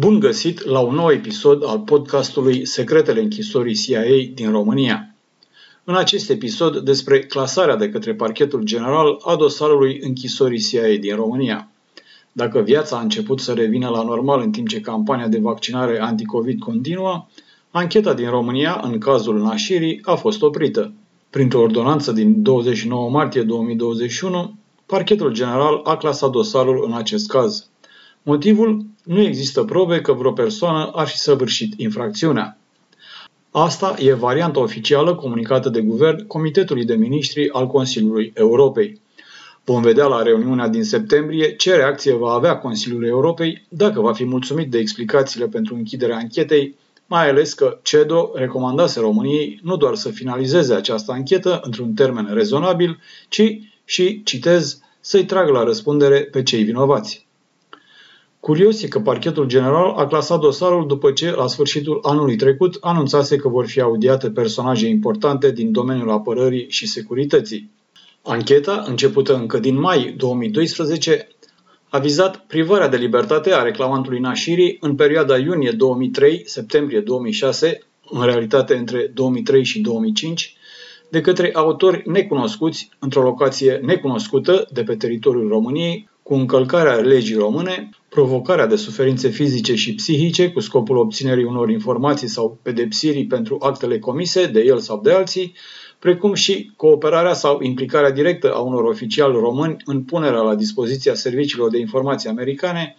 Bun găsit la un nou episod al podcastului Secretele închisorii CIA din România. În acest episod despre clasarea de către parchetul general a dosarului închisorii CIA din România. Dacă viața a început să revină la normal în timp ce campania de vaccinare anticovid continuă, ancheta din România, în cazul nașirii, a fost oprită. Printr-o ordonanță din 29 martie 2021, parchetul general a clasat dosarul în acest caz. Motivul? Nu există probe că vreo persoană ar fi săvârșit infracțiunea. Asta e varianta oficială comunicată de guvern Comitetului de Ministri al Consiliului Europei. Vom vedea la reuniunea din septembrie ce reacție va avea Consiliul Europei dacă va fi mulțumit de explicațiile pentru închiderea anchetei, mai ales că CEDO recomandase României nu doar să finalizeze această anchetă într-un termen rezonabil, ci și, citez, să-i tragă la răspundere pe cei vinovați. Curios e că parchetul general a clasat dosarul după ce, la sfârșitul anului trecut, anunțase că vor fi audiate personaje importante din domeniul apărării și securității. Ancheta, începută încă din mai 2012, a vizat privarea de libertate a reclamantului Nașiri în perioada iunie 2003-septembrie 2006, în realitate între 2003 și 2005, de către autori necunoscuți într-o locație necunoscută de pe teritoriul României, cu încălcarea legii române, provocarea de suferințe fizice și psihice cu scopul obținerii unor informații sau pedepsirii pentru actele comise de el sau de alții, precum și cooperarea sau implicarea directă a unor oficiali români în punerea la dispoziția serviciilor de informații americane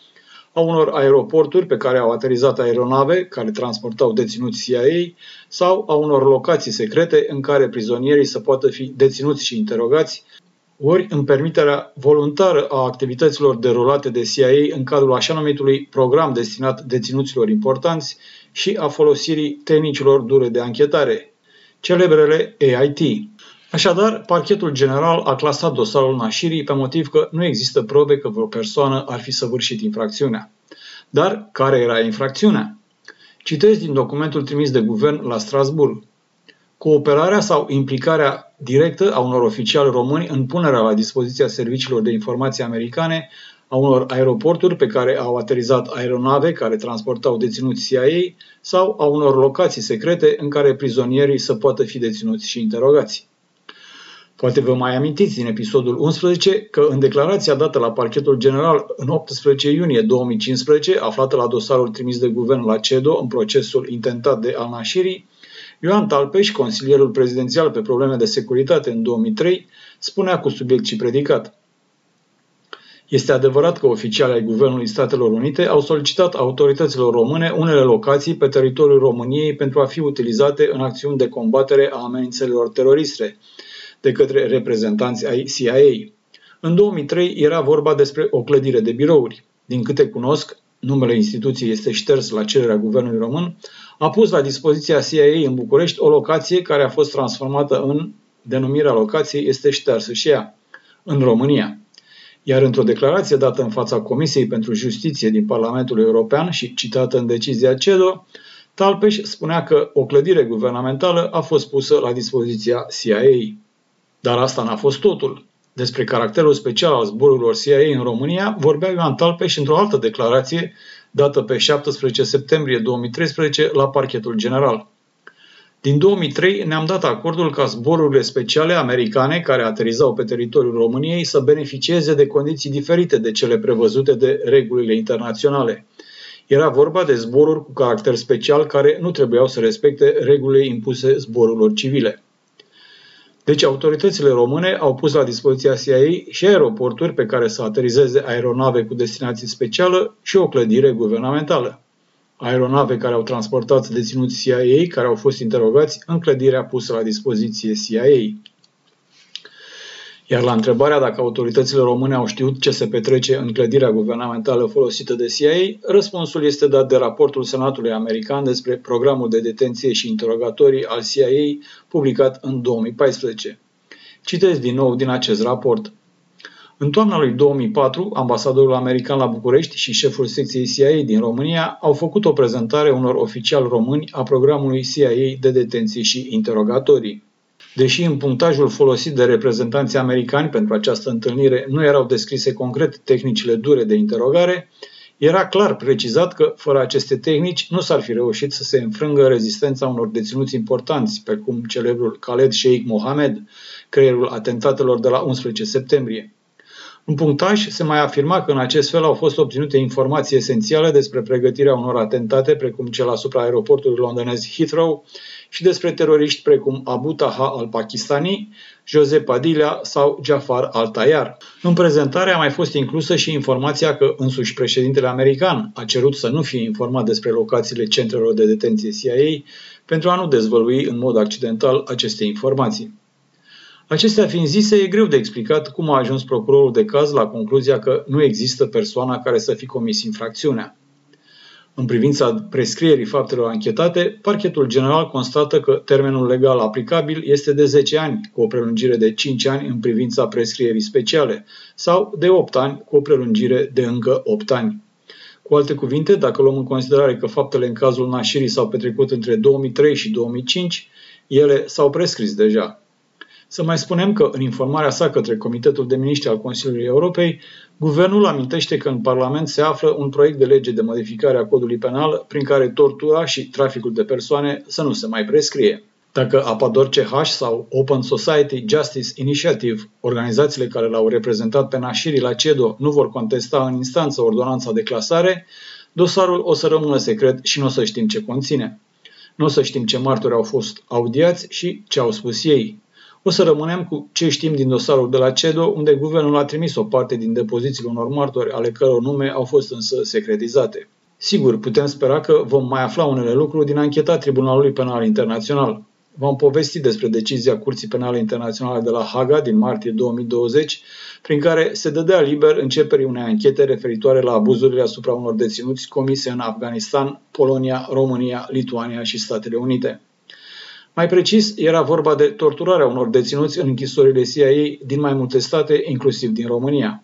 a unor aeroporturi pe care au aterizat aeronave care transportau deținuți CIA sau a unor locații secrete în care prizonierii să poată fi deținuți și interogați ori în permiterea voluntară a activităților derulate de CIA în cadrul așa numitului program destinat deținuților importanți și a folosirii tehnicilor dure de anchetare, celebrele AIT. Așadar, parchetul general a clasat dosarul Nașirii pe motiv că nu există probe că vreo persoană ar fi săvârșit infracțiunea. Dar care era infracțiunea? Citesc din documentul trimis de guvern la Strasburg. Cooperarea sau implicarea directă a unor oficiali români în punerea la dispoziția serviciilor de informații americane a unor aeroporturi pe care au aterizat aeronave care transportau deținuți CIA sau a unor locații secrete în care prizonierii să poată fi deținuți și interogați. Poate vă mai amintiți din episodul 11 că în declarația dată la parchetul general în 18 iunie 2015, aflată la dosarul trimis de guvern la CEDO în procesul intentat de al Nashirii, Ioan Talpeș, consilierul prezidențial pe probleme de securitate în 2003, spunea cu subiect și predicat. Este adevărat că oficialii ai Guvernului Statelor Unite au solicitat autorităților române unele locații pe teritoriul României pentru a fi utilizate în acțiuni de combatere a amenințărilor teroriste de către reprezentanți ai CIA. În 2003 era vorba despre o clădire de birouri. Din câte cunosc, numele instituției este șters la cererea guvernului român, a pus la dispoziția CIA în București o locație care a fost transformată în denumirea locației este ștersă și ea, în România. Iar într-o declarație dată în fața Comisiei pentru Justiție din Parlamentul European și citată în decizia CEDO, Talpeș spunea că o clădire guvernamentală a fost pusă la dispoziția CIA. Dar asta n-a fost totul. Despre caracterul special al zborurilor CIA în România vorbea Ioan Talpeș într-o altă declarație dată pe 17 septembrie 2013 la parchetul general. Din 2003 ne-am dat acordul ca zborurile speciale americane care aterizau pe teritoriul României să beneficieze de condiții diferite de cele prevăzute de regulile internaționale. Era vorba de zboruri cu caracter special care nu trebuiau să respecte regulile impuse zborurilor civile. Deci autoritățile române au pus la dispoziția CIA și aeroporturi pe care să aterizeze aeronave cu destinație specială și o clădire guvernamentală. Aeronave care au transportat deținuți CIA care au fost interogați în clădirea pusă la dispoziție CIA. Iar la întrebarea dacă autoritățile române au știut ce se petrece în clădirea guvernamentală folosită de CIA, răspunsul este dat de raportul Senatului American despre programul de detenție și interogatorii al CIA publicat în 2014. Citez din nou din acest raport. În toamna lui 2004, ambasadorul american la București și șeful secției CIA din România au făcut o prezentare unor oficiali români a programului CIA de detenție și interogatorii. Deși în punctajul folosit de reprezentanții americani pentru această întâlnire nu erau descrise concret tehnicile dure de interogare, Era clar precizat că, fără aceste tehnici, nu s-ar fi reușit să se înfrângă rezistența unor deținuți importanți, precum celebrul Khaled Sheikh Mohamed, creierul atentatelor de la 11 septembrie. În punctaj se mai afirma că în acest fel au fost obținute informații esențiale despre pregătirea unor atentate, precum cel asupra aeroportului londonez Heathrow, și despre teroriști precum Abu Taha al Pakistanii, Jose Padilla sau Jafar al-Tayar. În prezentare a mai fost inclusă și informația că însuși președintele american a cerut să nu fie informat despre locațiile centrelor de detenție CIA pentru a nu dezvălui în mod accidental aceste informații. Acestea fiind zise, e greu de explicat cum a ajuns procurorul de caz la concluzia că nu există persoana care să fi comis infracțiunea. În privința prescrierii faptelor anchetate, parchetul general constată că termenul legal aplicabil este de 10 ani, cu o prelungire de 5 ani în privința prescrierii speciale, sau de 8 ani, cu o prelungire de încă 8 ani. Cu alte cuvinte, dacă luăm în considerare că faptele în cazul nașirii s-au petrecut între 2003 și 2005, ele s-au prescris deja. Să mai spunem că, în informarea sa către Comitetul de Miniștri al Consiliului Europei, guvernul amintește că în Parlament se află un proiect de lege de modificare a codului penal prin care tortura și traficul de persoane să nu se mai prescrie. Dacă Apador CH sau Open Society Justice Initiative, organizațiile care l-au reprezentat pe Nașiri la CEDO, nu vor contesta în instanță ordonanța de clasare, dosarul o să rămână secret și nu o să știm ce conține. Nu o să știm ce martori au fost audiați și ce au spus ei. O să rămânem cu ce știm din dosarul de la CEDO, unde guvernul a trimis o parte din depozițiile unor martori, ale căror nume au fost însă secretizate. Sigur, putem spera că vom mai afla unele lucruri din ancheta Tribunalului Penal Internațional. Vom povesti despre decizia Curții Penale Internaționale de la Haga din martie 2020, prin care se dădea liber începerii unei anchete referitoare la abuzurile asupra unor deținuți comise în Afganistan, Polonia, România, Lituania și Statele Unite. Mai precis, era vorba de torturarea unor deținuți în închisorile CIA din mai multe state, inclusiv din România.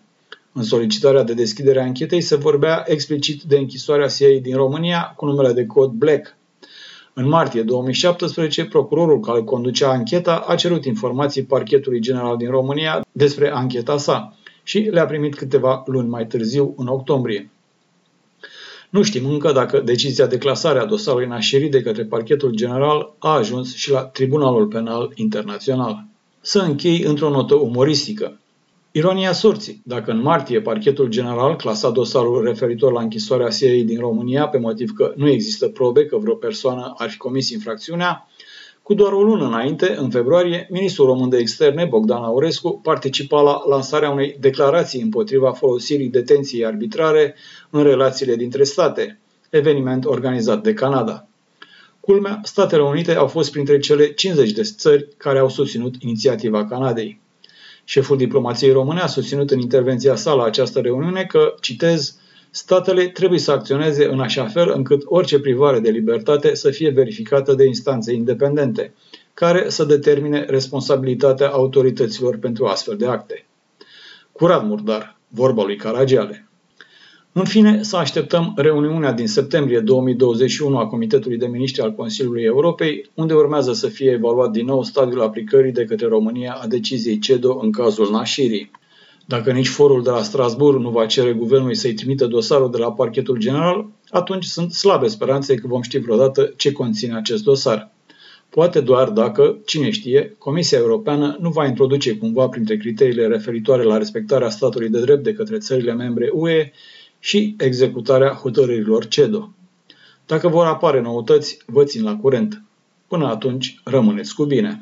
În solicitarea de deschidere a anchetei se vorbea explicit de închisoarea CIA din România cu numele de cod Black. În martie 2017, procurorul care conducea ancheta a cerut informații parchetului general din România despre ancheta sa și le-a primit câteva luni mai târziu, în octombrie. Nu știm încă dacă decizia de clasare a dosarului Nașiri de către parchetul general a ajuns și la Tribunalul Penal Internațional. Să închei într-o notă umoristică. Ironia sorții, dacă în martie parchetul general clasa dosarul referitor la închisoarea CIA din România pe motiv că nu există probe că vreo persoană ar fi comis infracțiunea, cu doar o lună înainte, în februarie, ministrul român de externe, Bogdan Aurescu, participa la lansarea unei declarații împotriva folosirii detenției arbitrare în relațiile dintre state, eveniment organizat de Canada. Culmea, Statele Unite au fost printre cele 50 de țări care au susținut inițiativa Canadei. Șeful diplomației române a susținut în intervenția sa la această reuniune că, citez, statele trebuie să acționeze în așa fel încât orice privare de libertate să fie verificată de instanțe independente, care să determine responsabilitatea autorităților pentru astfel de acte. Curat murdar, vorba lui Caragiale. În fine, să așteptăm reuniunea din septembrie 2021 a Comitetului de Miniștri al Consiliului Europei, unde urmează să fie evaluat din nou stadiul aplicării de către România a deciziei CEDO în cazul Nașirii. Dacă nici forul de la Strasbourg nu va cere guvernului să-i trimită dosarul de la parchetul general, atunci sunt slabe speranțe că vom ști vreodată ce conține acest dosar. Poate doar dacă, cine știe, Comisia Europeană nu va introduce cumva printre criteriile referitoare la respectarea statului de drept de către țările membre UE și executarea hotărârilor CEDO. Dacă vor apare noutăți, vă țin la curent. Până atunci, rămâneți cu bine!